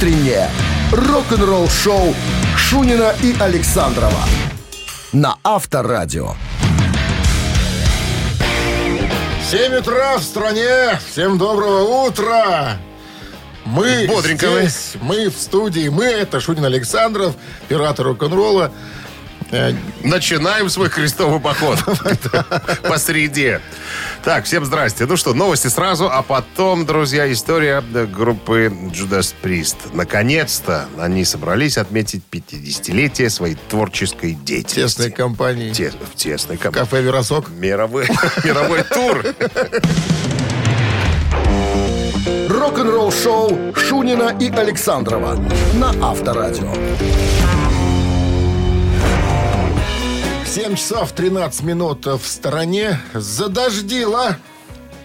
утреннее рок-н-ролл-шоу Шунина и Александрова на Авторадио. 7 утра в стране. Всем доброго утра. Мы Бодренько вы. здесь, мы в студии, мы это Шунин Александров, пираты рок-н-ролла. Э, Начинаем свой крестовый поход по среде. Так, всем здрасте. Ну что, новости сразу, а потом, друзья, история группы Judas Priest. Наконец-то они собрались отметить 50-летие своей творческой деятельности. Тесной компании. Те- в тесной компании. Кафе «Веросок». Мировой, мировой тур. Рок-н-ролл-шоу Шунина и Александрова на Авторадио. 7 часов 13 минут в стороне. Задождило.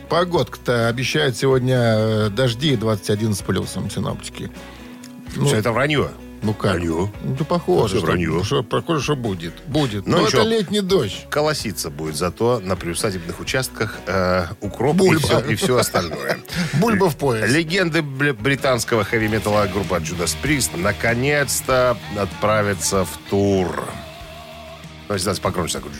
Погодка-то обещает сегодня э, дожди 21 с плюсом синоптики. Ну, Все это вранье. ну как? вранье. Ну, да похоже, что, вранье. что, похоже, что будет. Будет. Ну, Но ничего. это летний дождь. Колоситься будет зато на приусадебных участках э, укроп и все, и все остальное. Бульба в пояс. Легенды британского хэви-металла группа Judas Priest наконец-то отправятся в тур. Ну, если погромче так. вот.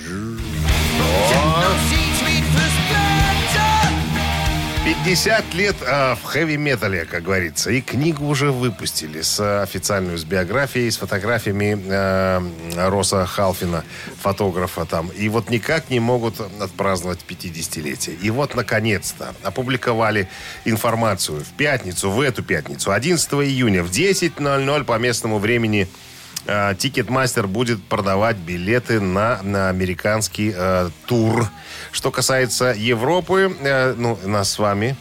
50 лет э, в хэви-метале, как говорится. И книгу уже выпустили с официальной с биографией, с фотографиями э, Роса Халфина, фотографа там. И вот никак не могут отпраздновать 50-летие. И вот, наконец-то, опубликовали информацию в пятницу, в эту пятницу, 11 июня в 10.00 по местному времени Ticketmaster будет продавать билеты на, на американский э, тур. Что касается Европы, э, ну, нас с вами,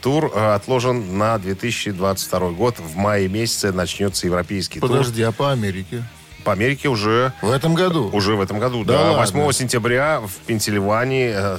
тур э, отложен на 2022 год. В мае месяце начнется европейский Подожди, а по Америке? тур. По Америке уже, В этом году? уже в этом году. Да Да, ладно? 8 сентября в Пенсильвании э,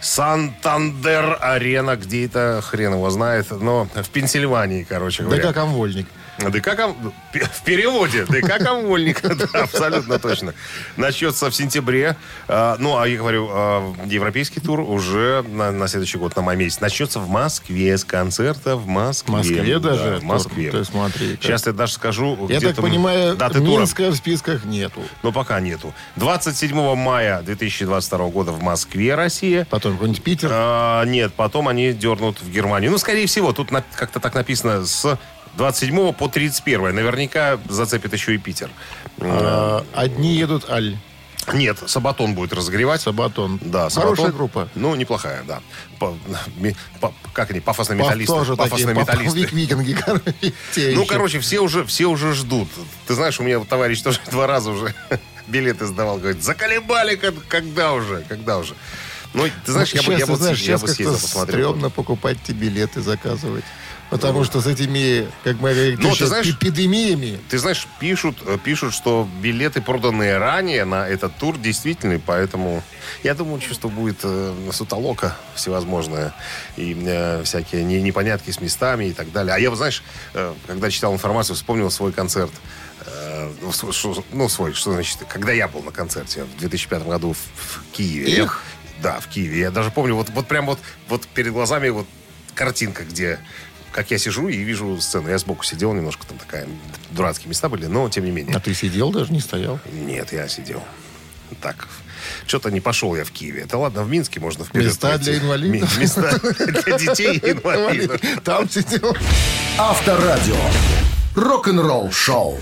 Santander Arena, где это хрен его знает, но в Пенсильвании, короче говоря. ДК «Камвольник». ДК Ком- в переводе ДК Комвольник, да, абсолютно точно. Начнется в сентябре. А, Ну, а я говорю, а, европейский тур уже на, на следующий год, на май месяц. Начнется в Москве с концерта в Москве. В Москве Да, даже? в Москве. Ты смотри. как. Сейчас я даже скажу, Я так там понимаю, даты тура. Минска в списках нету. Но пока нету. 27 мая 2022 года в Москве, Россия. Потом какой-нибудь Питер. А, нет, потом они дернут в Германию. Ну, скорее всего, тут на- как-то так написано с 27 по 31. Наверняка зацепит еще и Питер. А, Одни едут Аль. Нет, Сабатон будет разогревать. Сабатон. Да, Хорошая Сабатон. группа. Ну, неплохая, да. По- по- как они, пафосные металлисты. Тоже такие, Пафосные пап- металлисты. вик- викинги, короче, Ну, короче, все уже, все уже ждут. Ты знаешь, у меня товарищ тоже два раза уже билеты сдавал. Говорит, заколебали, когда уже, когда уже. Ну, ты знаешь, я бы, Сейчас, я ты бы, знаешь, я бы съездил, посмотрел. стрёмно покупать те билеты, заказывать. Потому что с этими, как мы говорим, Ну, ты знаешь- эпидемиями. Ты знаешь, пишут, э, пишут, что билеты, проданные ранее на этот тур, действительны, поэтому я думаю, чувство будет э, сутолока всевозможное и э, всякие не- непонятки с местами и так далее. А я, знаешь, э, когда читал информацию, вспомнил свой концерт. Э, ну, ну, свой, что значит, когда я был на концерте в 2005 году в, в Киеве. Я- Их? да, в Киеве. Я даже помню, вот, вот прям вот, вот перед глазами вот картинка, где как я сижу и вижу сцену. Я сбоку сидел немножко, там такая дурацкие места были, но тем не менее. А ты сидел даже, не стоял? Нет, я сидел. Так, что-то не пошел я в Киеве. Это ладно, в Минске можно вперед Места пройти. для инвалидов? Ми- Места для детей и инвалидов. Там сидел. Авторадио. Рок-н-ролл шоу.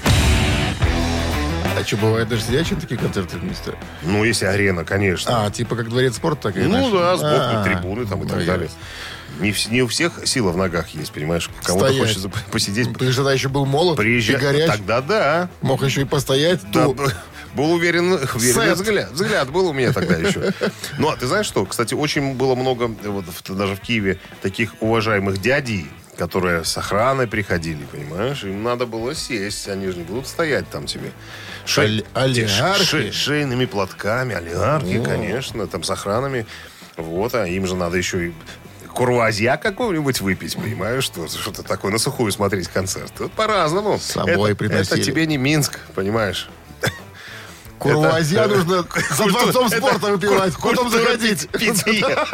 А что, бывает даже сидячие такие концерты вместе? Ну, если арена, конечно. А, типа как дворец спорта такая? ну да, сбоку А, трибуны там и так далее. Не, не у всех сила в ногах есть, понимаешь? Кого-то Стоять. хочется посидеть. Ты же тогда еще был молод Приезжай. и горяч. Тогда да. Мог еще и постоять. Да, был уверен, уверенный взгляд. Взгляд был у меня тогда еще. Ну, а ты знаешь что? Кстати, очень было много, вот даже в Киеве, таких уважаемых дядей, которые с охраной приходили, понимаешь? Им надо было сесть, они же не будут стоять там тебе. Те олигархи? ше- шейными платками, олигархи, конечно, там с охранами. Вот, а им же надо еще и курвазья какого-нибудь выпить, понимаешь, что что-то такое на сухую смотреть концерт. Вот по-разному. С собой это, приносили. это тебе не Минск, понимаешь? Курвазья Это- нужно за дворцом спорта выпивать, потом заходить.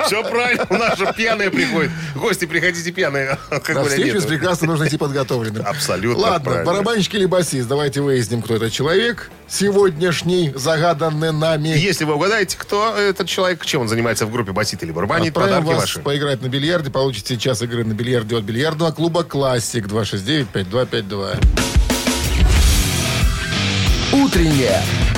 Все правильно, у нас же пьяные приходят. Гости, приходите пьяные. На встречу с прекрасно нужно идти подготовленным. Абсолютно Ладно, барабанщик или басист, давайте выясним, кто этот человек сегодняшний, загаданный нами. Если вы угадаете, кто этот человек, чем он занимается в группе басит или барабанит, Отправим подарки вас ваши. поиграть на бильярде. Получите час игры на бильярде от бильярдного клуба «Классик» 269-5252. Утреннее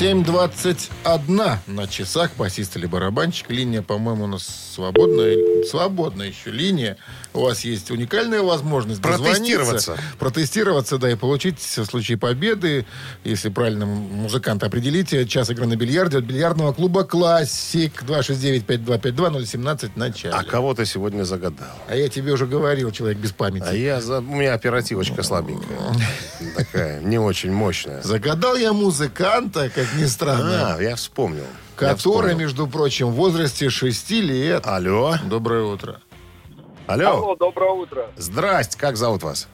7.21 на часах. Басист или барабанщик. Линия, по-моему, у нас свободная. Свободная еще линия. У вас есть уникальная возможность Протестироваться. Протестироваться, да, и получить в случае победы, если правильно музыканта определите, час игры на бильярде от бильярдного клуба «Классик» 269-5252-017 в начале. А кого ты сегодня загадал? А я тебе уже говорил, человек без памяти. А я за... У меня оперативочка слабенькая. Такая, не очень мощная. Загадал я музыканта, как ни странно, А, я вспомнил. Я который, вспомнил. между прочим, в возрасте 6 лет. Алло. Доброе утро. Алло. Алло, доброе утро. Здрасте, как зовут вас?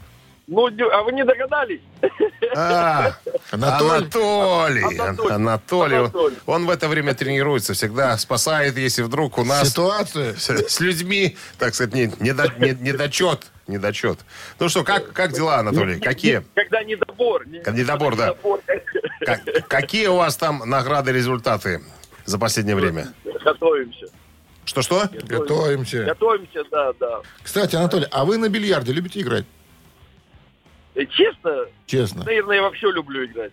Ну, не- а вы не догадались? А, Анатолий? Анатолий. Анатолий. Он в это время тренируется, всегда спасает, если вдруг у нас Ситуация. с, с людьми, так сказать, не, недо- не- недочет. Недочет. Ну что, как, как дела, Анатолий? Какие? Когда недобор. не- Как недобор, да. недобор. Как- какие у вас там награды, результаты за последнее время? Готовимся. Что-что? Готовимся. Готовимся, да, да. Кстати, Анатолий, а вы на бильярде любите играть? Э, Честно, Честно. наверное, я вообще люблю играть.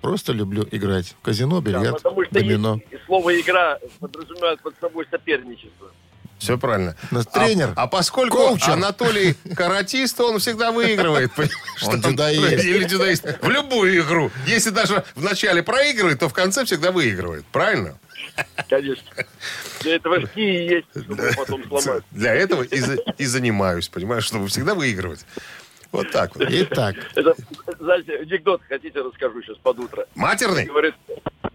Просто люблю играть. В казино, Да, бильярд, потому что домино. есть- слово «игра» подразумевает под собой соперничество. Все правильно. Нас А- тренер, А, поскольку коучер. Анатолий каратист, он всегда выигрывает. Он дзюдоист. Или дзюдоист. В любую игру. Если даже в начале проигрывает, то в конце всегда выигрывает. Правильно? Конечно. Для этого кии есть, чтобы потом сломать. Для этого и, за- и занимаюсь, понимаешь, чтобы всегда выигрывать. Вот так вот. Итак, Это, знаете, анекдот хотите, расскажу сейчас под утро. Матерный? Говорит,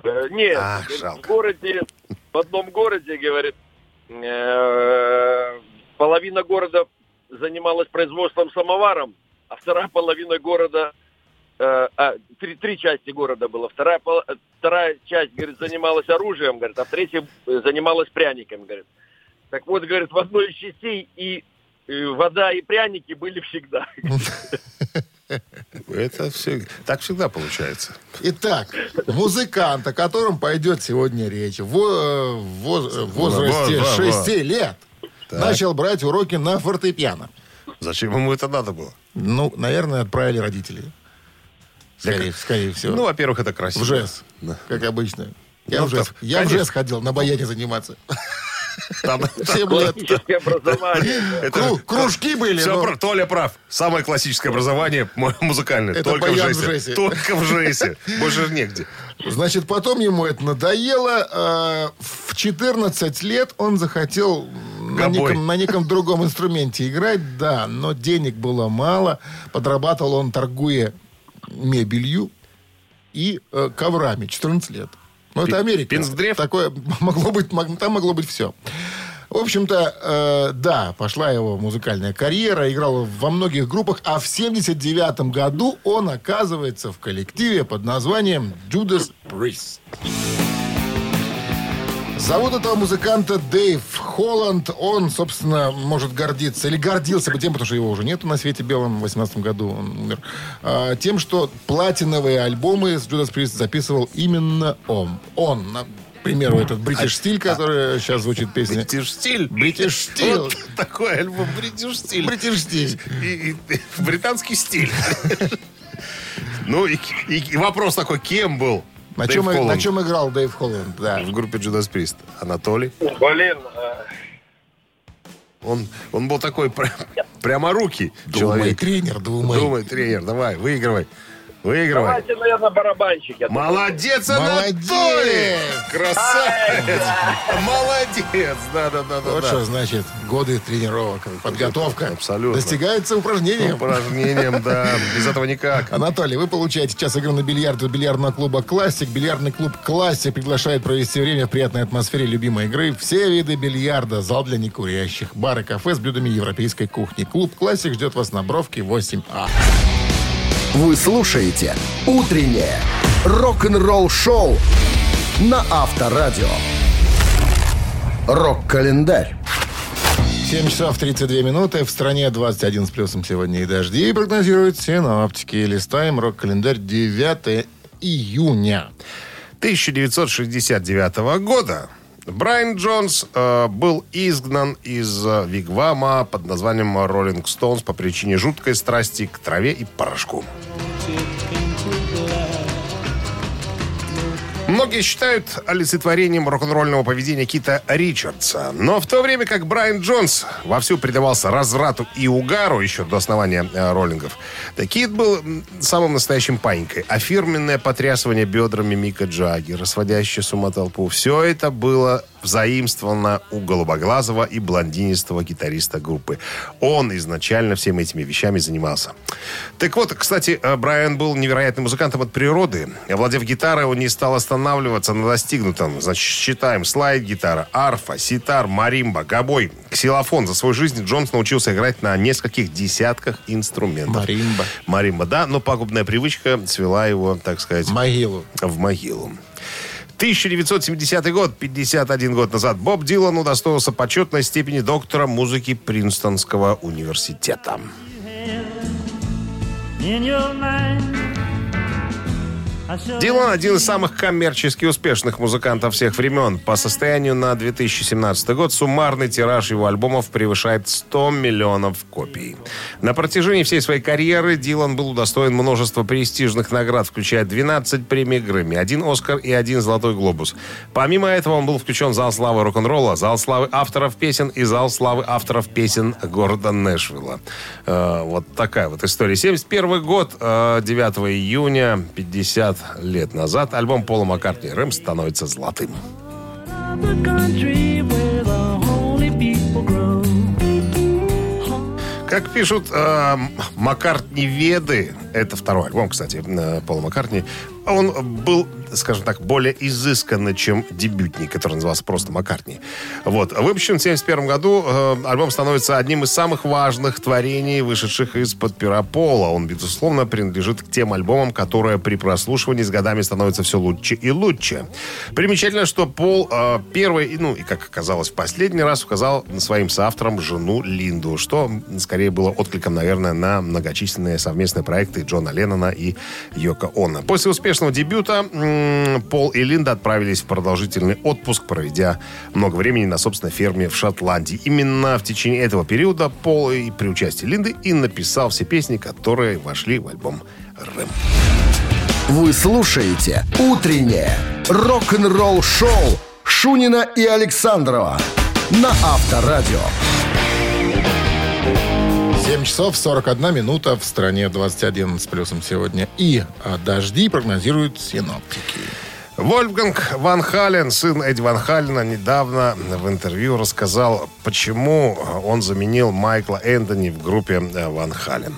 э, нет, Ах, в городе, в одном городе, говорит, половина города занималась производством самоваром, а вторая половина города, э, а, три, три части города было, вторая, э, вторая часть, говорит, занималась оружием, говорит, а третья э, занималась пряниками, говорит. Так вот, говорит, в одной из частей и э, вода, и пряники были всегда. Это все, так всегда получается. итак, музыкант, о котором пойдет сегодня речь, в, э, в в возрасте Во, во, во. 6 лет начал брать уроки на фортепиано. Зачем ему это надо было? Ну, наверное, отправили родители. Скорее, Для- скорее всего. Ну, во-первых, это красиво. в ЖЭС, Да. как обычно. Я, Ну, в, ЖЭС, так, я в. ЖЭС ходил на баяне заниматься. Там, Семь лет. Классическое образование. это Кру- же- кружки были. Все, но- Толя прав. Самое классическое образование музыкальное. Это только в баян в ЖЭСе. ЖЭСе. Только в ЖЭСе. Больше негде. Значит, потом ему это надоело. А, В 14 лет он захотел на неком, на неком другом инструменте играть, да, но денег было мало. Подрабатывал он, торгуя мебелью и э, коврами. 14 лет. Ну, это Америка. Пинсдрев? Такое могло быть, там могло быть все. В общем-то, э, да, пошла его музыкальная карьера, играл во многих группах, а в 79 году он оказывается в коллективе под названием Judas Priest. Зовут этого музыканта Дэйв Холланд. Он, собственно, может гордиться, или гордился бы тем, потому что его уже нету на свете белом, в 18 году он умер, а, тем, что платиновые альбомы с Judas Priest записывал именно он. Он, к примеру, этот бритиш стиль, который сейчас звучит песня. Бритиш стиль. Бритиш стиль. Вот такой альбом Бритиш стиль. Бритиш стиль. И- и- британский стиль. Ну, и, и- и вопрос такой, кем был На Дэйв чем, на чем играл Дэйв Холланд? Да. в группе Judas Priest? Анатолий? Блин, э, Он, он был такой прям, пряморукий Думай, человек. тренер, думай. Думай, тренер, давай, выигрывай. Выигрывай. Давайте, наверное, барабанщик. Молодец! Анатолий! Красавец! Молодец! Да-да-да. Вот что значит годы тренировок, подготовка. Абсолютно. Достигается упражнением. Упражнением, да. Без этого никак. Анатолий, вы получаете час игры на бильярд от бильярдного клуба «Классик». Бильярдный клуб «Классик» приглашает провести время в приятной атмосфере любимой игры. Все виды бильярда, зал для некурящих, бар и кафе с блюдами европейской кухни. Клуб «Классик» ждет вас на Бровке 8А. Вы слушаете «Утреннее рок-н-ролл-шоу» на Авторадио. Рок-календарь. 7 часов 32 минуты. В стране 21 с плюсом сегодня и дожди. И прогнозируют синоптики. Листаем рок-календарь 9 июня. 1969 года Брайан Джонс э, был изгнан из э, Вигвама под названием Rolling Stones по причине жуткой страсти к траве и порошку. Многие считают олицетворением рок-н-ролльного поведения Кита Ричардса. Но в то время как Брайан Джонс вовсю предавался разврату и угару еще до основания э, роллингов, да Кит был самым настоящим панькой. А фирменное потрясывание бедрами Мика Джаггера, сводящее с ума толпу, все это было взаимствовано у голубоглазого и блондинистого гитариста группы. Он изначально всеми этими вещами занимался. Так вот, кстати, э, Брайан был невероятным музыкантом от природы. Овладев гитарой, он не стал останавливаться на достигнутом. Значит, считаем, слайд-гитара, арфа, ситар, маримба, гобой, ксилофон. За свою жизнь Джонс научился играть на нескольких десятках инструментов. Маримба. Маримба, да, но пагубная привычка свела его, так сказать, Могилу. в могилу. 1970 год, 51 год назад, Боб Дилан удостоился почетной степени доктора музыки Принстонского университета. in your mind. Дилан один из самых коммерчески успешных музыкантов всех времен. По состоянию на 2017 год суммарный тираж его альбомов превышает 100 миллионов копий. На протяжении всей своей карьеры Дилан был удостоен множества престижных наград, включая 12 премий Грэмми, один Оскар и один Золотой Глобус. Помимо этого он был включен в Зал славы рок-н-ролла, Зал славы авторов песен и Зал славы авторов песен города Нэшвилла. Э, вот такая вот история. 71 год, э, 9 июня, 50 лет назад, альбом Пола Маккартни «Рэм» становится золотым. Как пишут э, Маккартни-веды, это второй альбом, кстати, э, Пола Маккартни, он был, скажем так, более изысканный, чем дебютник, который назывался просто Маккартни. Вот. Выпущен в 1971 году, э, альбом становится одним из самых важных творений, вышедших из-под пера Пола. Он, безусловно, принадлежит к тем альбомам, которые при прослушивании с годами становятся все лучше и лучше. Примечательно, что Пол э, первый, ну и, как оказалось, в последний раз указал своим соавторам жену Линду, что скорее было откликом, наверное, на многочисленные совместные проекты Джона Леннона и Йоко Оно. После успешного дебюта Пол и Линда отправились в продолжительный отпуск, проведя много времени на собственной ферме в Шотландии. Именно в течение этого периода Пол и при участии Линды и написал все песни, которые вошли в альбом «Рэм». Вы слушаете «Утреннее рок-н-ролл-шоу» Шунина и Александрова на Авторадио. 7 часов 41 минута. В стране 21 с плюсом сегодня. И а, дожди прогнозируют синоптики. Вольфганг Ван Хален, сын Эдди Ван Халена, недавно в интервью рассказал, почему он заменил Майкла Энтони в группе э, Ван Хален.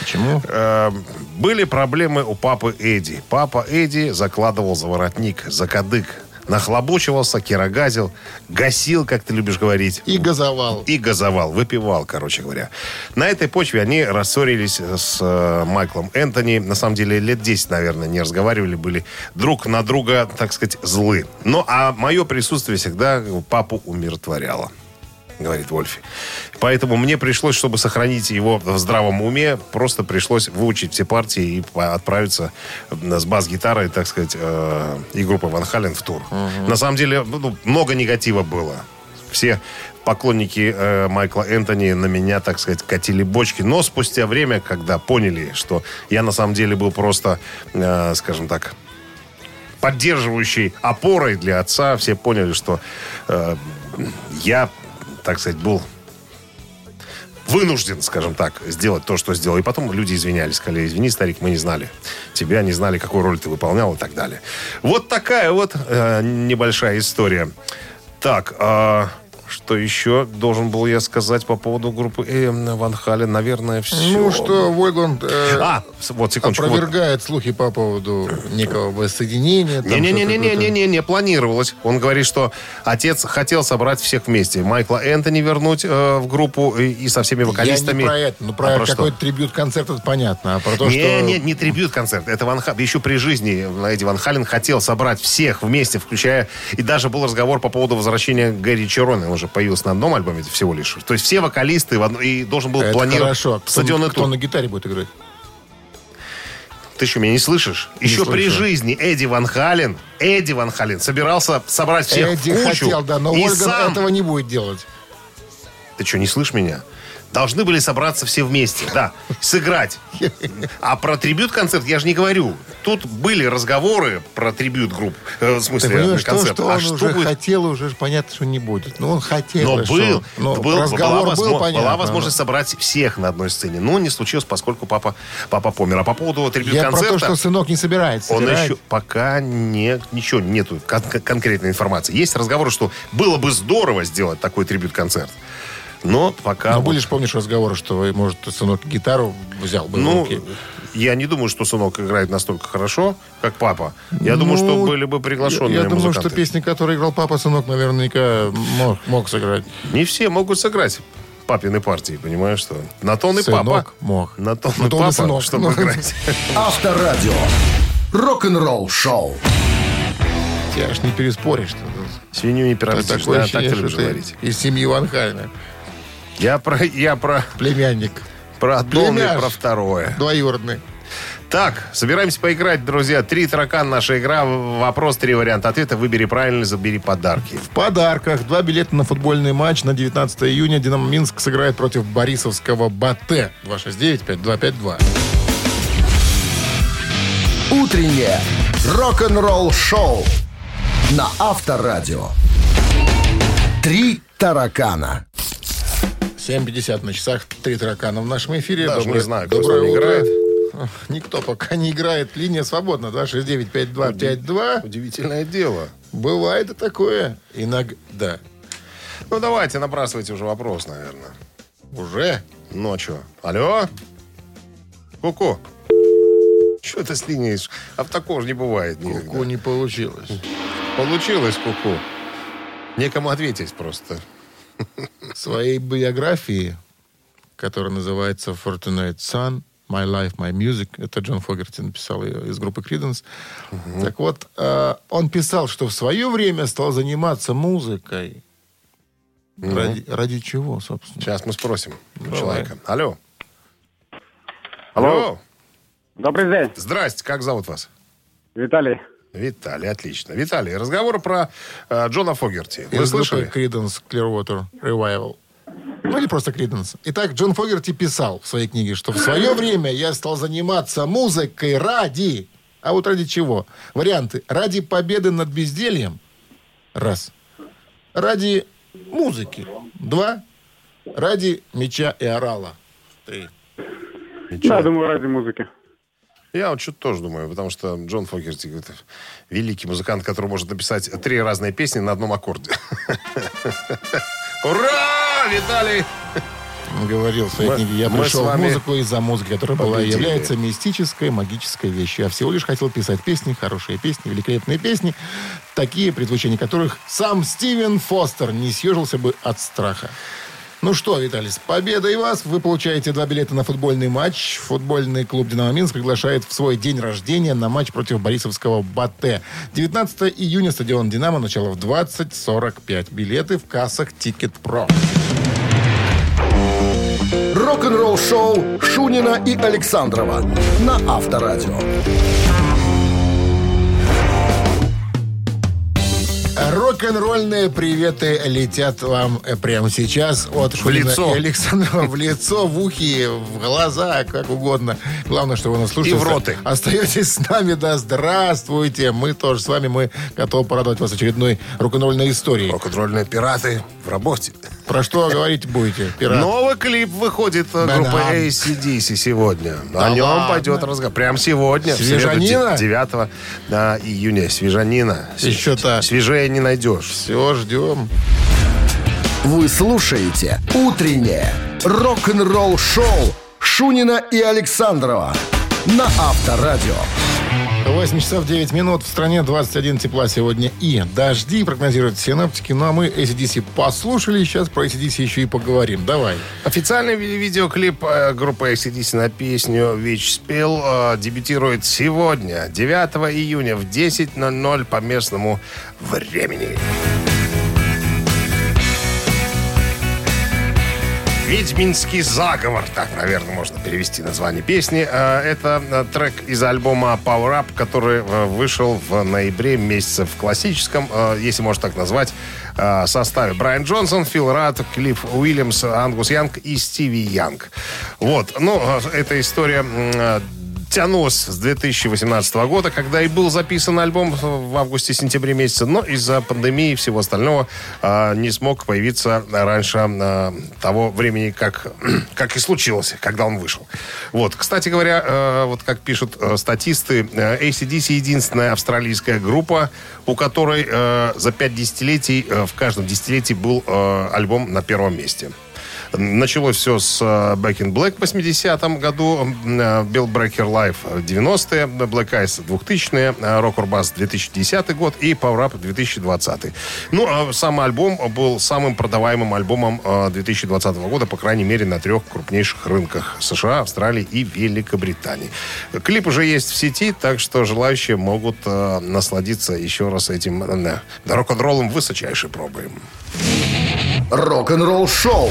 Почему? Э, были проблемы у папы Эдди. Папа Эдди закладывал за воротник, за кадык, нахлобучивался, кирогазил, гасил, как ты любишь говорить. И газовал. И газовал, выпивал, короче говоря. На этой почве они рассорились с э, Майклом Энтони. На самом деле, лет 10, наверное, не разговаривали, были друг на друга, так сказать, злы. Ну, а мое присутствие всегда папу умиротворяло говорит Вольфи. Поэтому мне пришлось, чтобы сохранить его в здравом уме, просто пришлось выучить все партии и отправиться с бас-гитарой, так сказать, э, и группой Ван Хален в тур. На самом деле, ну, много негатива было. Все поклонники э, Майкла Энтони на меня, так сказать, катили бочки. Но спустя время, когда поняли, что я на самом деле был просто, э, скажем так, поддерживающей опорой для отца, все поняли, что э, я, так сказать, был вынужден, скажем так, сделать то, что сделал. И потом люди извинялись, сказали, извини, старик, мы не знали тебя, не знали, какую роль ты выполнял и так далее. Вот такая вот э, небольшая история. Так, а что еще должен был я сказать по поводу группы э, Ван Хален? Наверное, все. Ну, что Войгланд э, А, вот, секундочку. вот. опровергает слухи по поводу некого воссоединения. там что-то Не-не-не-не-не-не, не планировалось. Он говорит, что отец хотел собрать всех вместе. Майкла Энтони вернуть э, в группу и, и со всеми какое-то. Я вокалистами. не про это, ну А про, про что? какой-то трибют-концерт, это понятно. А про то, не, что... не, не трибют-концерт. Это Ван Ха- Еще при жизни Эдди Ван Хален хотел собрать всех вместе, включая... И даже был разговор по поводу возвращения Гэри Чероны. Он же появился на одном альбоме всего лишь. То есть все вокалисты в одно- и должен был Это планировать хорошо. Кто, стадионный кто тур. на гитаре будет играть? Ты что, меня не слышишь? Еще при слышу. жизни Эдди Ван Хален, Эдди Ван Хален собирался собрать всех Эдди в кучу. хотел, да, но и Ольга сам... этого не будет делать. Ты что, не слышишь меня? Должны были собраться все вместе, да, сыграть. А про трибют-концерт я же не говорю. Тут были разговоры про трибют-групп. э, в смысле, понимаешь, то, концерт. что а он что уже будет? хотел, уже понятно, что не будет. Ну, он хотел. Но и что? был, Ну, был- разговор была, был, возможно- понятно. была возможность собрать всех на одной сцене. Но не случилось, поскольку папа, папа помер. А по поводу Я про трибют-концерта... то, что сынок не собирается. Он собирает. еще пока не, ничего нету кон- конкретной информации. Есть разговоры, что было бы здорово сделать такой трибют-концерт. Но пока... Ну, вот- же, помнишь, разговоры, что, может, сынок гитару взял бы в ну, руки. я не думаю, что сынок играет настолько хорошо, как папа. Я думаю, что Ну, были бы приглашенные Я, я думаю, музыканты. что песни, которые играл папа, сынок, наверняка мог, мог сыграть. Не все могут сыграть папины партии, понимаешь, что? На то он и Сынок папа. мог. На то он На и то он и папа, сынок. чтобы Ну. играть. Авторадио. Рок-н-ролл шоу. Тебя аж не переспоришь. что Свинью не Такое пирожишь, да? Так ощущение, ты что любишь говорить. из семьи Ван Хальна. Я про, я про, Племянник. про одно и про второе. Двоюродный. Так, собираемся поиграть, друзья. Три таракан наша игра. Вопрос, три варианта ответа. Выбери правильно, забери подарки. В подарках два билета на футбольный матч на 19 июня. Динамо Минск сыграет против Борисовского Батэ. 269-5252. Утреннее рок-н-ролл шоу на Авторадио. Три таракана. 7.50 на часах. Три таракана в нашем эфире. Даже Доброе- не знаю, кто с доброе нами утро. играет. Никто пока не играет. Линия свободна. 269-5252. Удивительное дело. Бывает и такое. Иногда. Ну, давайте, набрасывайте уже вопрос, наверное. Уже? Что? Алло? Ку-ку. Что ты с линией? А в такого же не бывает никогда. Ку не получилось. Получилось, ку-ку. Некому ответить просто. Своей биографии, которая называется Fortunate Son, My Life, My Music, это Джон Фогерти написал ее из группы Creedence. Так вот, э, он писал, что в свое время стал заниматься музыкой. Ради, ради чего, собственно? Сейчас мы спросим у Давай. человека. Алло. Алло. Алло. Добрый день, Здрасте, как зовут вас? Виталий. Виталий, отлично. Виталий, разговор про э, Джона Фогерти. Вы Из слышали? Creedence Clearwater Revival. Ну, или просто Creedence. Итак, Джон Фогерти писал в своей книге, что в свое время я стал заниматься музыкой ради... А вот ради чего? Варианты. Ради победы над бездельем. Раз. Ради музыки. Два. Ради меча и орала. Три. Да, думаю, ради музыки. Я вот что-то тоже думаю, потому что Джон Фогерти это великий музыкант, который может написать три разные песни на одном аккорде. Ура! Виталий! Говорил в своей Мы- книге, я пришел в музыку из-за музыки, которая была, является мистической, магической вещью. Я всего лишь хотел писать песни, хорошие песни, великолепные песни, такие, при звучании которых сам Стивен Фостер не съежился бы от страха. Ну что, Виталий, с победой вас! Вы получаете два билета на футбольный матч. Футбольный клуб «Динамо Минск» приглашает в свой день рождения на матч против Борисовского «Батэ». 19 июня стадион «Динамо», начало в 20.45. Билеты в кассах «Тикет Про». Рок-н-ролл шоу Шунина и Александрова на Авторадио. Рок-н-ролльные приветы летят вам э, прямо сейчас от Шунина лицо. Александрова в лицо, в ухи, в глаза, как угодно. Главное, что вы нас слушаете. И в роты. Остаетесь с нами, да, здравствуйте. Мы тоже с вами, мы готовы порадовать вас очередной рок-н-ролльной историей. Рок-н-ролльные пираты в работе. Про что говорить будете, пират? Новый клип выходит э, Банан. группы ACDC сегодня. Да О нем ладно? пойдет разговор. Прям сегодня. в Свежанина? 9 да, июня. Свежанина. Еще-то. Свежее не найдешь. Все, ждем. Вы слушаете «Утреннее рок-н-ролл-шоу» Шунина и Александрова на Авторадио. 8 часов 9 минут. В стране 21 тепла сегодня и дожди, прогнозируют синоптики. Ну а мы ACDC послушали, сейчас про ACDC еще и поговорим. Давай. Официальный ви- видеоклип э, группы ACDC на песню «Вич спел» э, дебютирует сегодня, 9 июня в 10.00 по местному времени. «Ведьминский заговор», так, наверное, можно перевести название песни. Э, Это э, трек из альбома Power Up, который э, вышел в ноябре месяце в классическом, если можно так назвать, составе. Брайан Джонсон, Фил Рад, Клифф Уильямс, Ангус Янг и Стиви Янг. Вот, ну, эта история тянулась с 2018 года, когда и был записан альбом в августе-сентябре месяце, но из-за пандемии и всего остального э, не смог появиться раньше э, того времени, как, как и случилось, когда он вышел. Вот, кстати говоря, э, вот как пишут э, статисты, э, ACDC единственная австралийская группа, у которой э, за пять десятилетий, э, в каждом десятилетии был э, альбом на первом месте. Началось все с э, Back in Black в 80-м году, э, Bill Breaker Live в 90-е, Black Eyes 2000-е, э, Rock or Bass 2010 год и Power Up 2020. Ну, а сам альбом был самым продаваемым альбомом э, 2020 года, по крайней мере, на трех крупнейших рынках США, Австралии и Великобритании. Клип уже есть в сети, так что желающие могут насладиться еще раз этим э, рок-н-роллом высочайшей пробы. Рок-н-ролл-шоу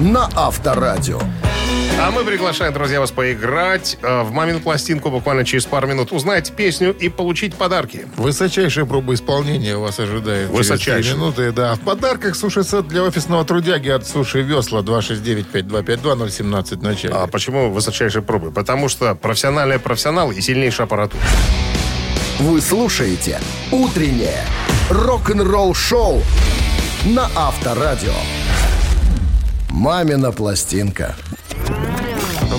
на Авторадио. А мы приглашаем, друзья, вас поиграть э, в «Мамину пластинку» буквально через пару минут. Узнать песню и получить подарки. Высочайшая проба исполнения вас ожидает. Высочайшая. минуты, да. В подарках суши-сет для офисного трудяги от Суши Весла 269-5252-017 в начале. А почему высочайшей пробы? Потому что профессиональные профессионалы и сильнейшая аппаратура. Вы слушаете «Утреннее рок-н-ролл-шоу» на Авторадио. «Мамина пластинка».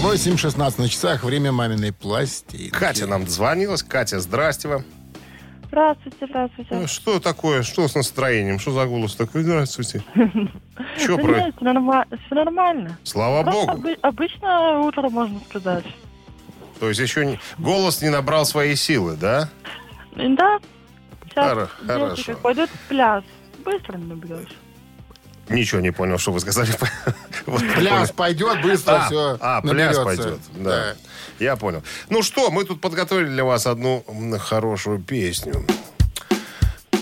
8.16 на часах, время маминой пластинки. Катя нам дозвонилась. Катя, здрасте вам. Здравствуйте, здравствуйте. Ну, Что такое? Что с настроением? Что за голос такой? Здравствуйте. Что про... всё нормально. Слава богу. обы- обычное утро, можно сказать. То есть еще не... голос не набрал своей силы, да? Да, сейчас Хоро- хорошо. пойдет в пляс. Быстро наберешь. Ничего не понял, что вы сказали. Пляс пойдет, быстро А, все а, пляс пойдет. Да. Я понял. Ну что, мы тут подготовили для вас одну хорошую песню.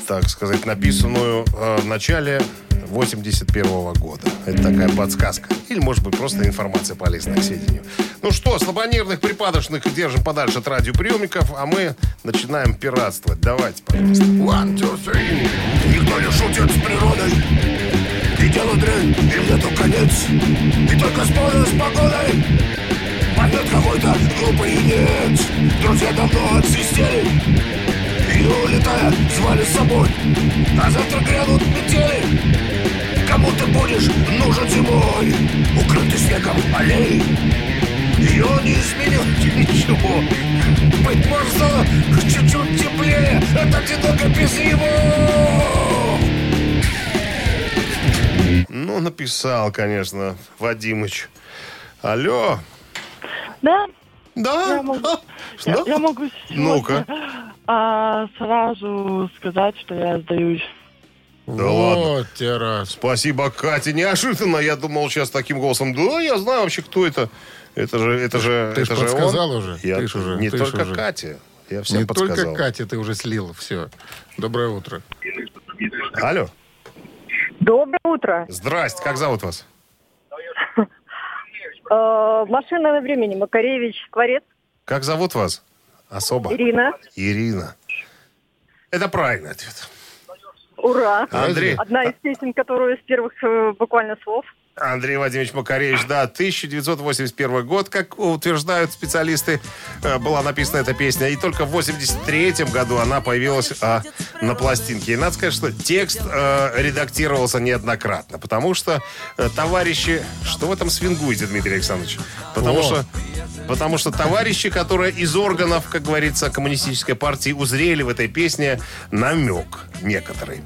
Так сказать, написанную э, в начале 81 года. Это такая подсказка. Или, может быть, просто информация полезная к сведению. Ну что, слабонервных, припадочных держим подальше от радиоприемников, а мы начинаем пиратствовать. Давайте, пожалуйста. One, two, three. Никто не шутит с природой. И дело дрянь, и нету конец. И только споры с погодой. Пойдет какой-то глупый нет. Друзья давно отсвистели. И улетая, звали с собой. А завтра грянут метели. Кому ты будешь нужен зимой? Укрытый снегом аллей. Ее не изменит ничего. Быть может, стало чуть-чуть теплее. Это одиноко без его. Ну, написал, конечно, Вадимыч. Алло. Да, Да? я могу, А, я, что? я могу Ну-ка. а, сразу сказать, что я сдаюсь. Да ладно. Вот те раз. Спасибо, Катя. Неожиданно. Я думал сейчас таким голосом. Да, я знаю вообще, кто это. Это же, это же, Ты это же подсказал он. уже. Я, Ты ж уже, не ты только уже. Катя. Я всем Не подсказал. только Катя, ты уже слил. Все. Доброе утро. Алло. Доброе утро. Здрасте. Как зовут вас? Э, машина на времени. Макаревич, Скворец, Как зовут вас? Особо. Ирина. Ирина. Это правильный ответ. Ура! Андрей, Одна из песен, которую с первых э, буквально слов. Андрей Владимирович Макаревич, да, 1981 год, как утверждают специалисты, э, была написана эта песня. И только в 83 году она появилась а, на пластинке. И надо сказать, что текст э, редактировался неоднократно, потому что э, товарищи... Что в этом свингуете, Дмитрий Александрович? Потому О. что... Потому что товарищи, которые из органов, как говорится, коммунистической партии, узрели в этой песне намек некоторый.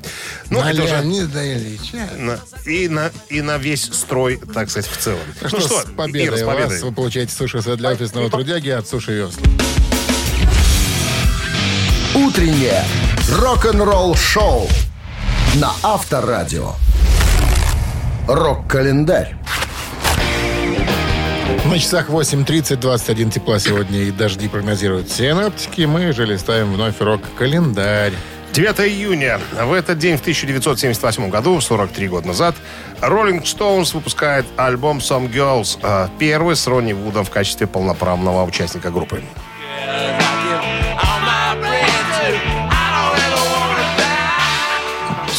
Ну, На это уже Леонида Ильича. на- и, на, и на весь строй, так сказать, в целом. Так ну что, что, с победой Ира, с победой. вас. Вы получаете суши для офисного трудяги от Суши Весла. Утреннее рок-н-ролл-шоу на Авторадио. Рок-календарь. На часах 8.30, 21 тепла сегодня и дожди прогнозируют синоптики. Мы же листаем вновь рок-календарь. 9 июня. В этот день, в 1978 году, 43 года назад, Rolling Stones выпускает альбом Some Girls, э, первый с Ронни Вудом в качестве полноправного участника группы.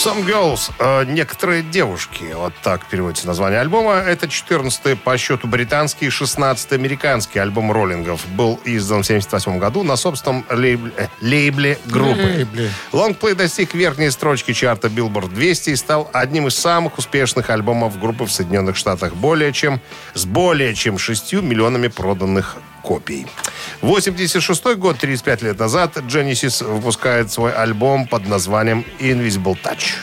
Some Girls, э, некоторые девушки, вот так переводится название альбома. Это 14-й по счету британский, 16-й американский альбом роллингов. Был издан в 78 году на собственном лейбле, э, лейбле группы. Лейбле. Лонгплей достиг верхней строчки чарта Billboard 200 и стал одним из самых успешных альбомов группы в Соединенных Штатах более чем, с более чем 6 миллионами проданных копий. 86 год, 35 лет назад, Genesis выпускает свой альбом под названием Invisible Touch.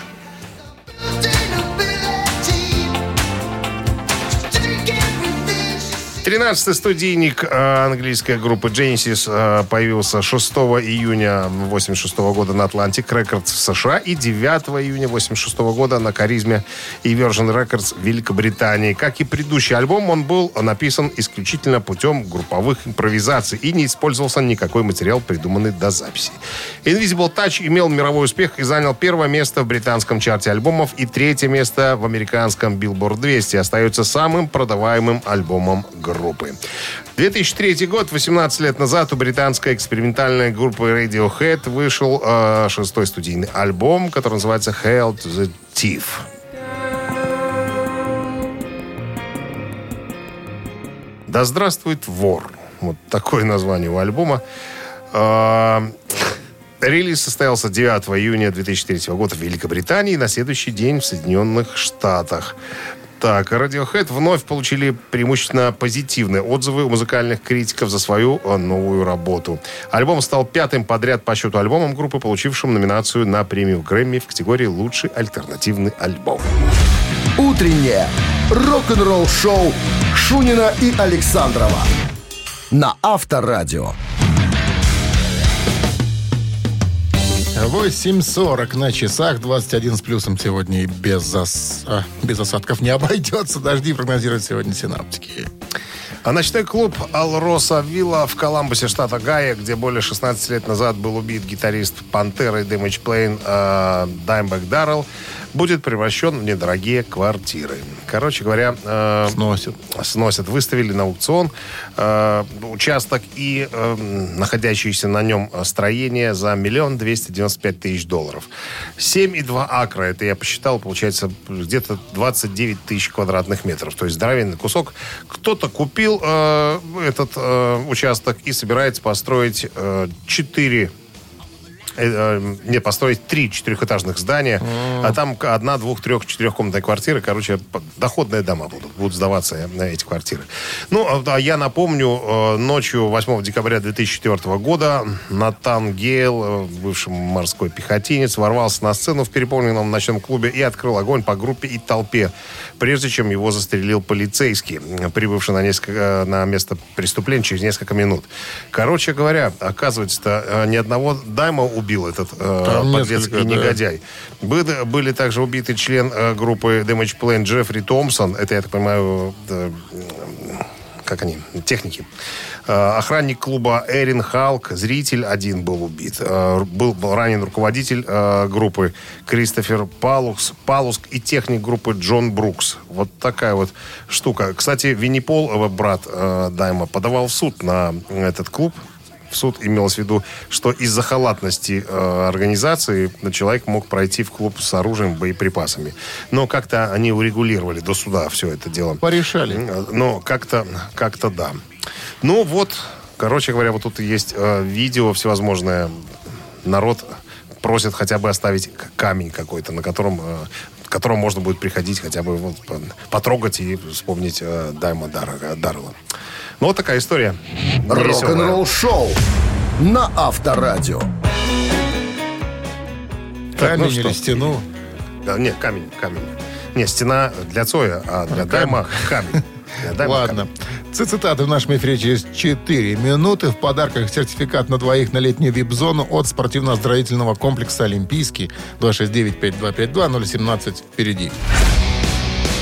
13-й студийник э, английской группы Genesis э, появился 6 июня 86 года на Atlantic Records в США и 9 июня 86 года на Харизме и Virgin Records в Великобритании. Как и предыдущий альбом, он был написан исключительно путем групповых импровизаций и не использовался никакой материал, придуманный до записи. Invisible Touch имел мировой успех и занял первое место в британском чарте альбомов и третье место в американском Billboard 200. Остается самым продаваемым альбомом группы. 2003 год, 18 лет назад, у британской экспериментальной группы Radiohead вышел э, шестой студийный альбом, который называется Hell to the Teeth. Да здравствует вор. Вот такое название у альбома. А, Релиз состоялся 9 июня 2003 года в Великобритании и на следующий день в Соединенных Штатах. Так, Radiohead вновь получили преимущественно позитивные отзывы у музыкальных критиков за свою э, новую работу. Альбом стал пятым подряд по счету альбомом группы, получившим номинацию на премию Грэмми в категории «Лучший альтернативный альбом». Утреннее рок-н-ролл-шоу Шунина и Александрова на Авторадио. 8.40 на часах, 21 с плюсом сегодня и без, зас- а, без осадков не обойдется. Дожди прогнозируют сегодня синаптики. А ночной клуб Алроса Вилла в Коламбусе, штата Гая, где более 16 лет назад был убит гитарист Пантеры Damage Plane э, Даймбек Даррелл, будет превращен в недорогие квартиры. Короче говоря, э, Сносят. сносят. Выставили на аукцион э, участок и э, находящееся на нем строение за миллион двести девяносто пять тысяч долларов. 7,2 акра, это я посчитал, получается где-то 29 тысяч квадратных метров. То есть здоровенный кусок. Кто-то купил э, этот э, участок и собирается построить э, 4 э, э, не, построить три четырехэтажных здания, а там одна, двух, трех, четырехкомнатные квартиры. Короче, доходные дома будут, будут сдаваться на эти квартиры. Ну, а, а я напомню, э, ночью 8 декабря 2004 года Натан Гейл, э, бывший морской пехотинец, ворвался на сцену в переполненном ночном клубе и открыл огонь по группе и толпе, прежде чем его застрелил полицейский, э, прибывший на, несколько, э, на место преступления через несколько минут. Короче говоря, оказывается, э, ни одного дайма убил этот э, подлецкий да. негодяй. Были, были также убиты член э, группы Damage Plane Джеффри Томпсон. Это, я так понимаю, э, как они, техники. Э, Охранник клуба Эрин Халк, зритель один был убит. Э, Был, был ранен руководитель э, группы Кристофер Палукс, Палуск и техник группы Джон Брукс. Вот такая вот штука. Кстати, Винни Пол, брат Дайма, подавал в суд на этот клуб в суд имелось в виду, что из-за халатности э, организации человек мог пройти в клуб с оружием, боеприпасами. Но как-то они урегулировали до суда все это дело. Порешали. Э, Но как-то, как-то да. Ну вот, короче говоря, вот тут есть э, видео всевозможное. Народ просит хотя бы оставить камень какой-то, на котором, э, к которому можно будет приходить хотя бы вот, по- потрогать и вспомнить э, Дайма Дар- Даррелла. Ну, вот такая история. Рок-н-ролл шоу на Авторадио. Так, Камень ну что? или стену. Да, нет, камень, камень. Не, стена для Цоя, а для Дайма камень. Для Дайма Ладно. Цитаты в нашем эфире через 4 минуты. В подарках сертификат на двоих на летнюю вип-зону от спортивно-оздоровительного комплекса «Олимпийский». 269-5252-017 впереди.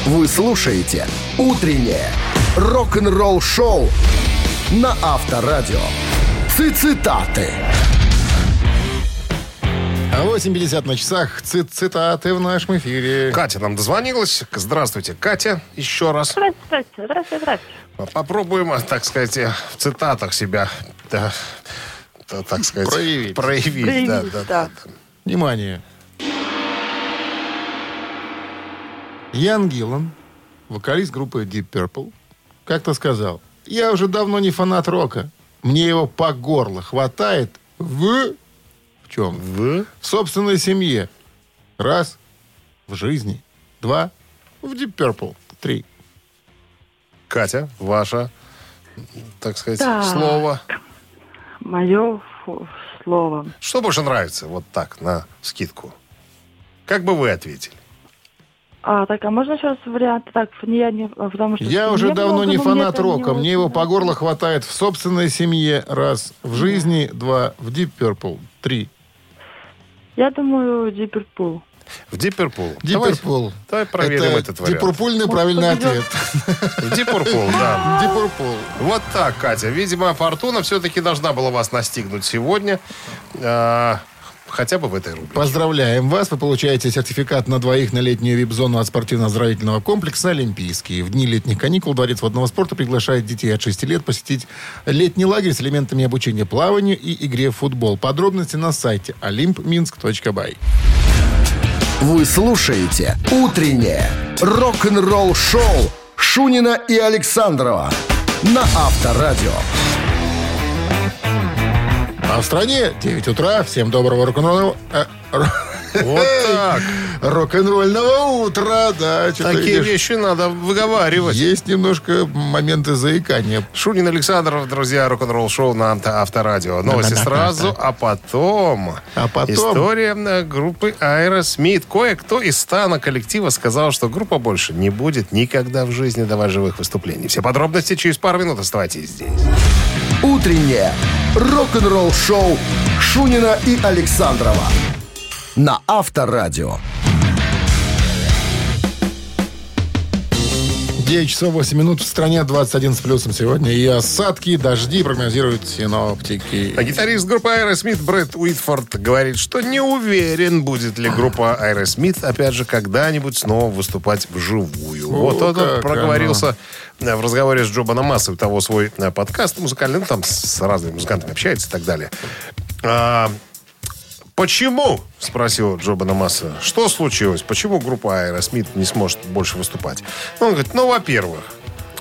Вы слушаете «Утреннее рок-н-ролл-шоу» на Авторадио. Цитаты. А 8.50 на часах. Цит цитаты в нашем эфире. Катя нам дозвонилась. Здравствуйте, Катя, еще раз. Здравствуйте, здравствуйте, здравствуйте. Попробуем, так сказать, в цитатах себя, да, да, так сказать, Проявить. проявить, да, Проявить, да, да. да. Внимание. Ян Гиллан, вокалист группы Deep Purple, как-то сказал, я уже давно не фанат рока. Мне его по горло хватает в... В чем? В? В собственной семье. Раз. В жизни. Два. В Deep Purple. Три. Катя, ваша, так сказать, Так. слово. Мое слово. Что больше нравится, вот так, на скидку? Как бы вы ответили? А, так, а можно сейчас вариант? Так, не я не... Потому что Я уже давно не фанат это не рока. Мне его по горло хватает в собственной семье. Раз. В жизни. Два. В Deep Purple. Три. Я думаю, Дипперпул. В Deep Purple. Deep Давай- Purple. Давай проверим Это этот вариант. Дипурпульный правильный ответ. В Deep Purple, да. Deep Purple. Вот так, Катя. Видимо, фортуна все-таки должна была вас настигнуть сегодня. Хотя бы в этой рубрике. Поздравляем вас. Вы получаете сертификат на двоих на летнюю вип-зону от спортивно-оздоровительного комплекса «Олимпийский». В дни летних каникул Дворец водного спорта приглашает детей от 6 лет посетить летний лагерь с элементами обучения плаванию и игре в футбол. Подробности на сайте olympminsk.by. Вы слушаете «Утреннее рок-н-ролл-шоу» Шунина и Александрова на Авторадио. А в стране 9 утра. Всем доброго рок-н-ролльного... э, Вот так. Рок-н-ролльного утра, да. Такие видишь, вещи надо выговаривать. Есть немножко моменты заикания. Шунин Александров, друзья, рок-н-ролл шоу на авто- Авторадио. Новости сразу, а потом... А потом? История э, группы Aerosmith. Кое-кто из стана коллектива сказал, что группа больше не будет никогда в жизни давать живых выступлений. Все подробности через пару минут. Оставайтесь здесь. Утреннее рок-н-ролл-шоу Шунина и Александрова на Авторадио. 9 часов 8 минут в стране 21 с плюсом сегодня. И осадки, и дожди прогнозируют синоптики. А гитарист группы Aerosmith Брэд Уитфорд говорит, что не уверен, будет ли группа Aerosmith, опять же, когда-нибудь снова выступать вживую. О, вот он проговорился э, в разговоре с Джо Банамассой, у того свой э, подкаст музыкальный, ну, там с разными музыкантами общается и так далее. А, Почему? Спросил Джо Банамасса. Что случилось? Почему группа Aerosmith не сможет больше выступать? Ну, Он говорит, ну, во-первых,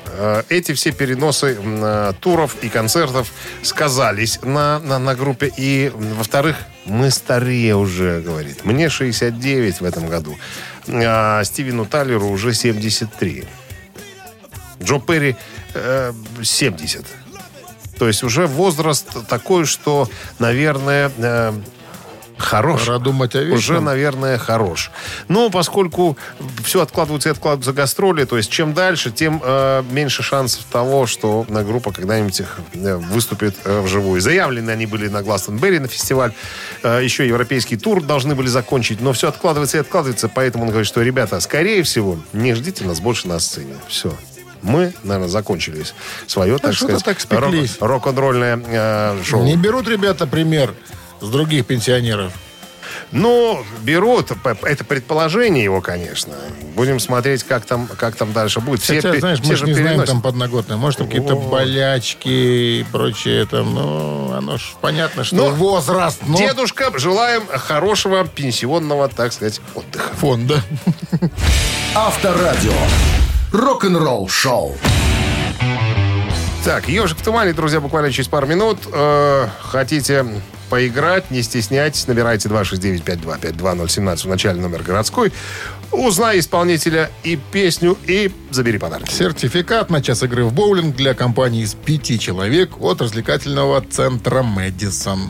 э, эти все переносы э, туров и концертов сказались на, на, на группе. И, во-вторых, мы старее уже, говорит. Мне 69 в этом году. А Стивену Таллеру уже 73. Джо Перри э, 70. То есть уже возраст такой, что, наверное, э, хорош. Пора думать о вечном. Уже, наверное, хорош. Но поскольку все откладывается и откладываются гастроли, то есть чем дальше, тем э, меньше шансов того, что э, группа когда-нибудь их, э, выступит э, вживую. Заявлены они были на Гластонберри на фестиваль. Э, еще европейский тур должны были закончить. Но все откладывается и откладывается. Поэтому он говорит, что, ребята, скорее всего, не ждите нас больше на сцене. Все. Мы, наверное, закончили свое, так сказать, так спеклись. рок- рок-н-ролльное э, шоу. Не берут ребята пример с других пенсионеров. Ну, берут, это предположение его, конечно. Будем смотреть, как там, как там дальше будет. Хотя, пе- знаешь, все мы же не знаем переносят. там подноготное. Может, там какие-то болячки и прочее. Там, ну, оно ж понятно, что Ну, возраст, но Дедушка, желаем хорошего пенсионного, так сказать, отдыха. фонда. Авторадио. Рок-н-ролл шоу. Так, «Ежик в тумане», друзья, буквально через пару минут. Э, хотите поиграть, не стесняйтесь, набирайте 269-5252-017 в начале номер городской. Узнай исполнителя и песню, и забери подарок. Сертификат на час игры в боулинг для компании из пяти человек от развлекательного центра «Мэдисон».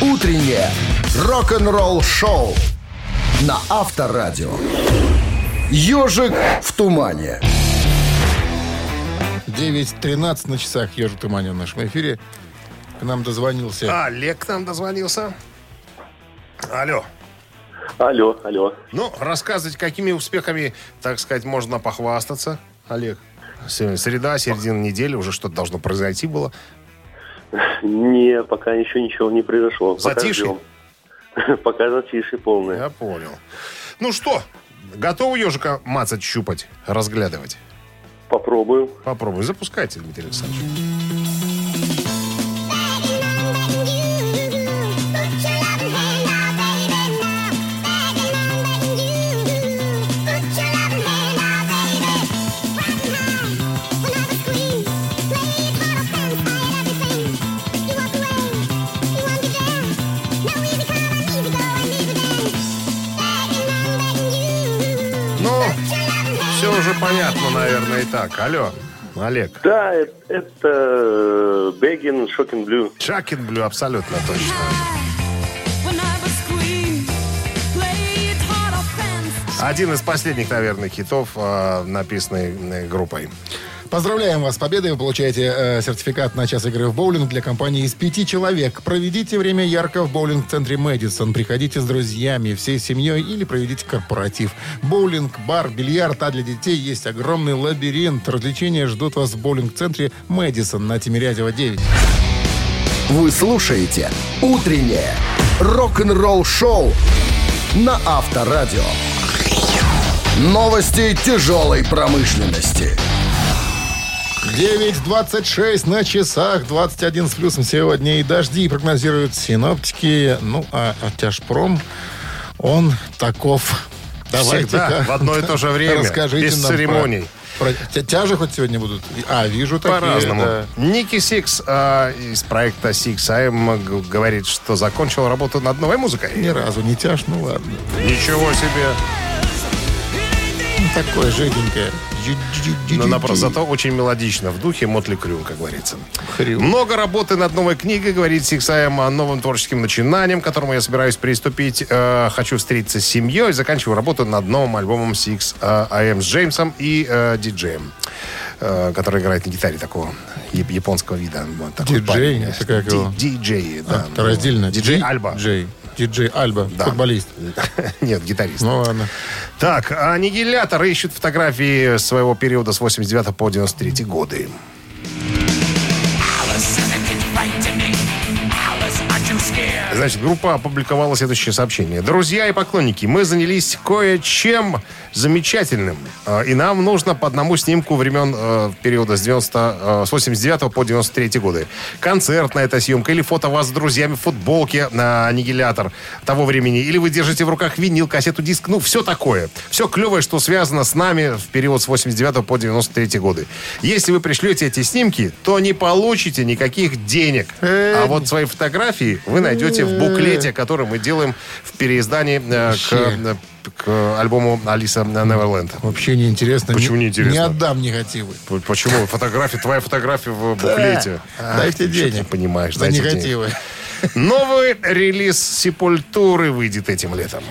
Утреннее рок-н-ролл шоу на Авторадио. Ежик в тумане. 9.13 на часах «Ежик Тумане» в нашем эфире. К нам дозвонился. Олег к нам дозвонился. Алло. Алло, алло. Ну, рассказывайте, какими успехами, так сказать, можно похвастаться, Олег. Сегодня среда, середина недели, уже что-то должно произойти было. Не, пока еще ничего не произошло. Пока Затишье? ждем. Пока затишье полное. Я понял. Ну что, готовы ежика мацать, щупать, разглядывать? Попробуем. Попробуй. Запускайте, Дмитрий Александрович. Понятно, наверное, и так. Алло, Олег. Да, э- это Бегин, Шокин Блю. Шакин Блю, абсолютно точно. Один из последних, наверное, хитов, э, написанный э, группой. Поздравляем вас с победой. Вы получаете э, сертификат на час игры в боулинг для компании из пяти человек. Проведите время ярко в боулинг-центре Мэдисон. Приходите с друзьями, всей семьей или проведите корпоратив. Боулинг, бар, бильярд, а для детей есть огромный лабиринт. Развлечения ждут вас в боулинг-центре Мэдисон на Тимирязева 9. Вы слушаете «Утреннее рок-н-ролл шоу» на Авторадио. Новости тяжелой промышленности. 9.26 на часах, 21 с плюсом сегодня и дожди прогнозируют синоптики. Ну, а, тяжпром, он таков. Всегда, в одно и то же время, расскажите без про- церемоний. Про, тя- тяжи хоть сегодня будут? А, вижу такие. По-разному. да. Ники Сикс э, из проекта Sixx:A.M. г- говорит, что закончил работу над новой музыкой. Ни разу не тяж, ну ладно. Ничего себе. Ну, такое жиденькое. Но напротив, зато очень мелодично в духе Mötley Crüe, как говорится. Хрю. Много работы над новой книгой, говорит Сиксаем о новым творческим начинанием, к которому я собираюсь приступить. Э, хочу встретиться с семьей. Заканчиваю работу над новым альбомом Sixx э, A.M. с Джеймсом и э, диджеем, э, который играет на гитаре такого яп- японского вида. Диджей? Диджей, да. А, раздельно. Диджей Ди- Альба. Джей. Диджей Альба, Да. футболист. Нет, гитарист. Ну ладно. Так, аннигилятор ищет фотографии своего периода с 89 по 93 годы. Значит, группа опубликовала следующее сообщение. Друзья и поклонники, мы занялись кое-чем замечательным. Э, И нам нужно по одному снимку времен э, периода с, 90, э, с 89 по 93 годы. Концертная эта съемка или фото вас с друзьями в футболке на аннигилятор того времени. Или вы держите в руках винил, кассету, диск. Ну, все такое. Все клевое, что связано с нами в период с 89 по 93 годы. Если вы пришлете эти снимки, то не получите никаких денег. А вот свои фотографии вы найдете в буклете, который мы делаем в переиздании э, к, э, к альбому Алиса Неверленд. Вообще неинтересно. Почему Не- неинтересно? Не отдам негативы. Почему? Фотография, твоя фотография в буклете. Да. Дайте денег. не понимаешь. Дайте негативы. Новый релиз Сепультуры выйдет этим летом.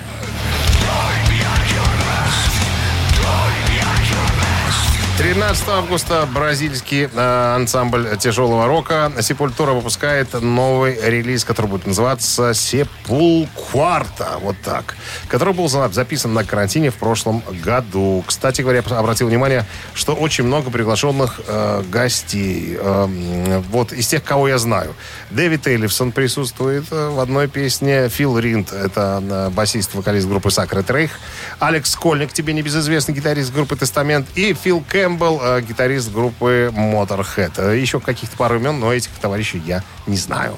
13 августа бразильский э, ансамбль тяжелого рока Сепультура выпускает новый релиз, который будет называться Сепулкварта. Вот так. Который был за- записан на карантине в прошлом году. Кстати говоря, обратил внимание, что очень много приглашенных э, гостей. Э, вот из тех, кого я знаю. Дэвид Эллифсон присутствует э, в одной песне. Фил Ринд, это э, басист, вокалист группы Сакрет Рейх. Алекс Кольник, тебе небезызвестный гитарист группы Тестамент. И Фил Кэмпбелл, э, гитарист группы Motorhead. Э, Еще каких-то пару имен, но этих товарищей я не знаю.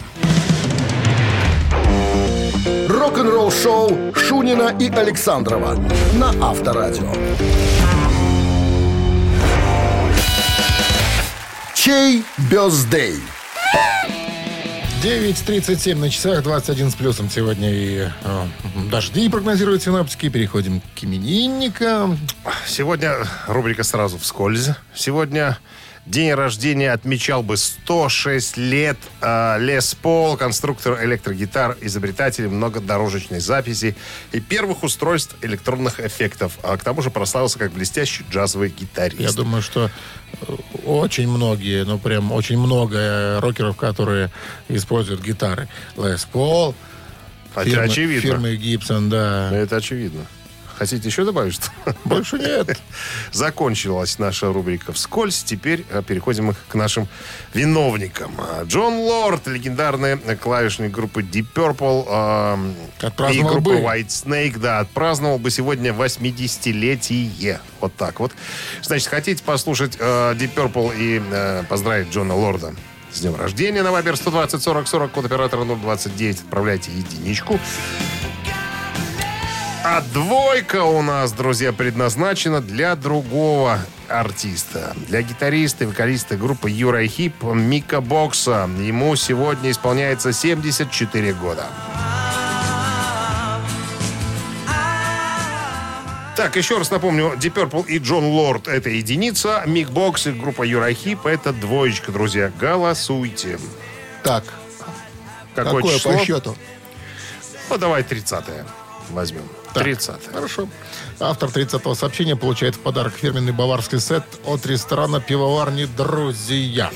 Рок-н-ролл шоу Шунина и Александрова на Авторадио. Чей бездей? 9.37 на часах, 21 с плюсом сегодня и э, дожди прогнозируют синоптики. Переходим к именинникам. Сегодня рубрика сразу вскользь. Сегодня день рождения отмечал бы 106 лет э, Лес Пол, конструктор электрогитар, изобретатель многодорожечной записи и первых устройств электронных эффектов. А к тому же прославился как блестящий джазовый гитарист. Я думаю, что очень многие, ну прям очень много э, рокеров, которые используют гитары. Les Paul, Хотя фирмы, очевидно. фирмы Gibson, да. Это очевидно. Хотите еще добавить что? Больше нет. Закончилась наша рубрика «Вскользь». Теперь э, переходим к нашим виновникам. А, Джон Лорд, легендарный клавишник группы Deep Purple эм, и группы бы. White Snake, да, отпраздновал бы сегодня 80-летие. Вот так вот. Значит, хотите послушать э, Deep Purple и э, поздравить Джона Лорда с днем рождения на Вайбер 120 40 40, код оператора 029, отправляйте единичку. А двойка у нас, друзья, предназначена для другого артиста. Для гитариста и вокалиста группы Юра Хип Мика Бокса. Ему сегодня исполняется 74 года. Так, еще раз напомню, Deep Purple и Джон Лорд – это единица, Мик Бокс и группа Юра Хип – это двоечка, друзья. Голосуйте. Так, Какое, какое число? по счету? Ну, давай 30-е возьмем. Так, 30 Хорошо. Автор 30-го сообщения получает в подарок фирменный баварский сет от ресторана пивоварни «Друзья».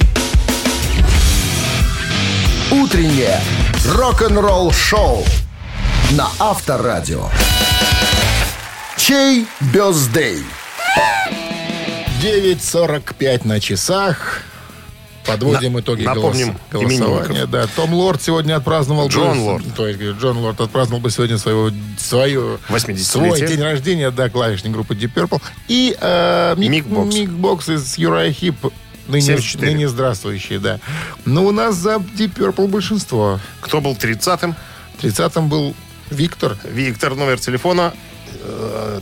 Утреннее рок-н-ролл шоу на Авторадио. Чей birthday? 9.45 на часах. Подводим На- итоги напомним голос- голосования. Да, Том Лорд сегодня отпраздновал... Джон бы- Лорд. То есть, Джон Лорд отпраздновал бы сегодня своего, свою, 80-летие. свой день рождения, да, клавишник группы Deep Purple. И э, Мик, Мик Бокс. Мик Бокс из Uriah Heep. Ныне, 74. ныне здравствующий, да. Но у нас за Deep Purple большинство. Кто был 30-м? 30-м был Виктор. Виктор, номер телефона,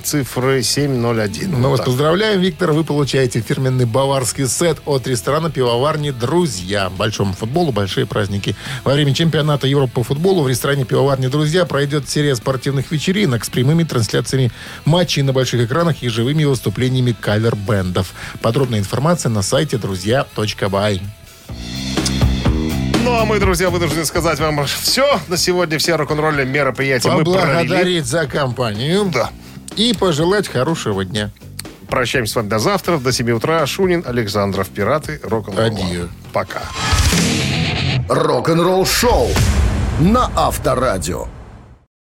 цифры 701. Мы Вот вас так. поздравляем, Виктор. Вы получаете фирменный баварский сет от ресторана пивоварни «Друзья». Большому футболу большие праздники. Во время чемпионата Европы по футболу в ресторане пивоварни «Друзья» пройдет серия спортивных вечеринок с прямыми трансляциями матчей на больших экранах и живыми выступлениями кавер-бендов. Подробная информация на сайте друзья.бай. Ну, а мы, друзья, вынуждены сказать вам все на сегодня. Все рок-н-ролльные мероприятия мы провели. Поблагодарить за компанию. Да. И пожелать хорошего дня. Прощаемся с вами до завтра, до 7 утра. Шунин, Александров, Пираты, рок-н-ролла. Адью. Пока. Рок-н-ролл шоу на Авторадио.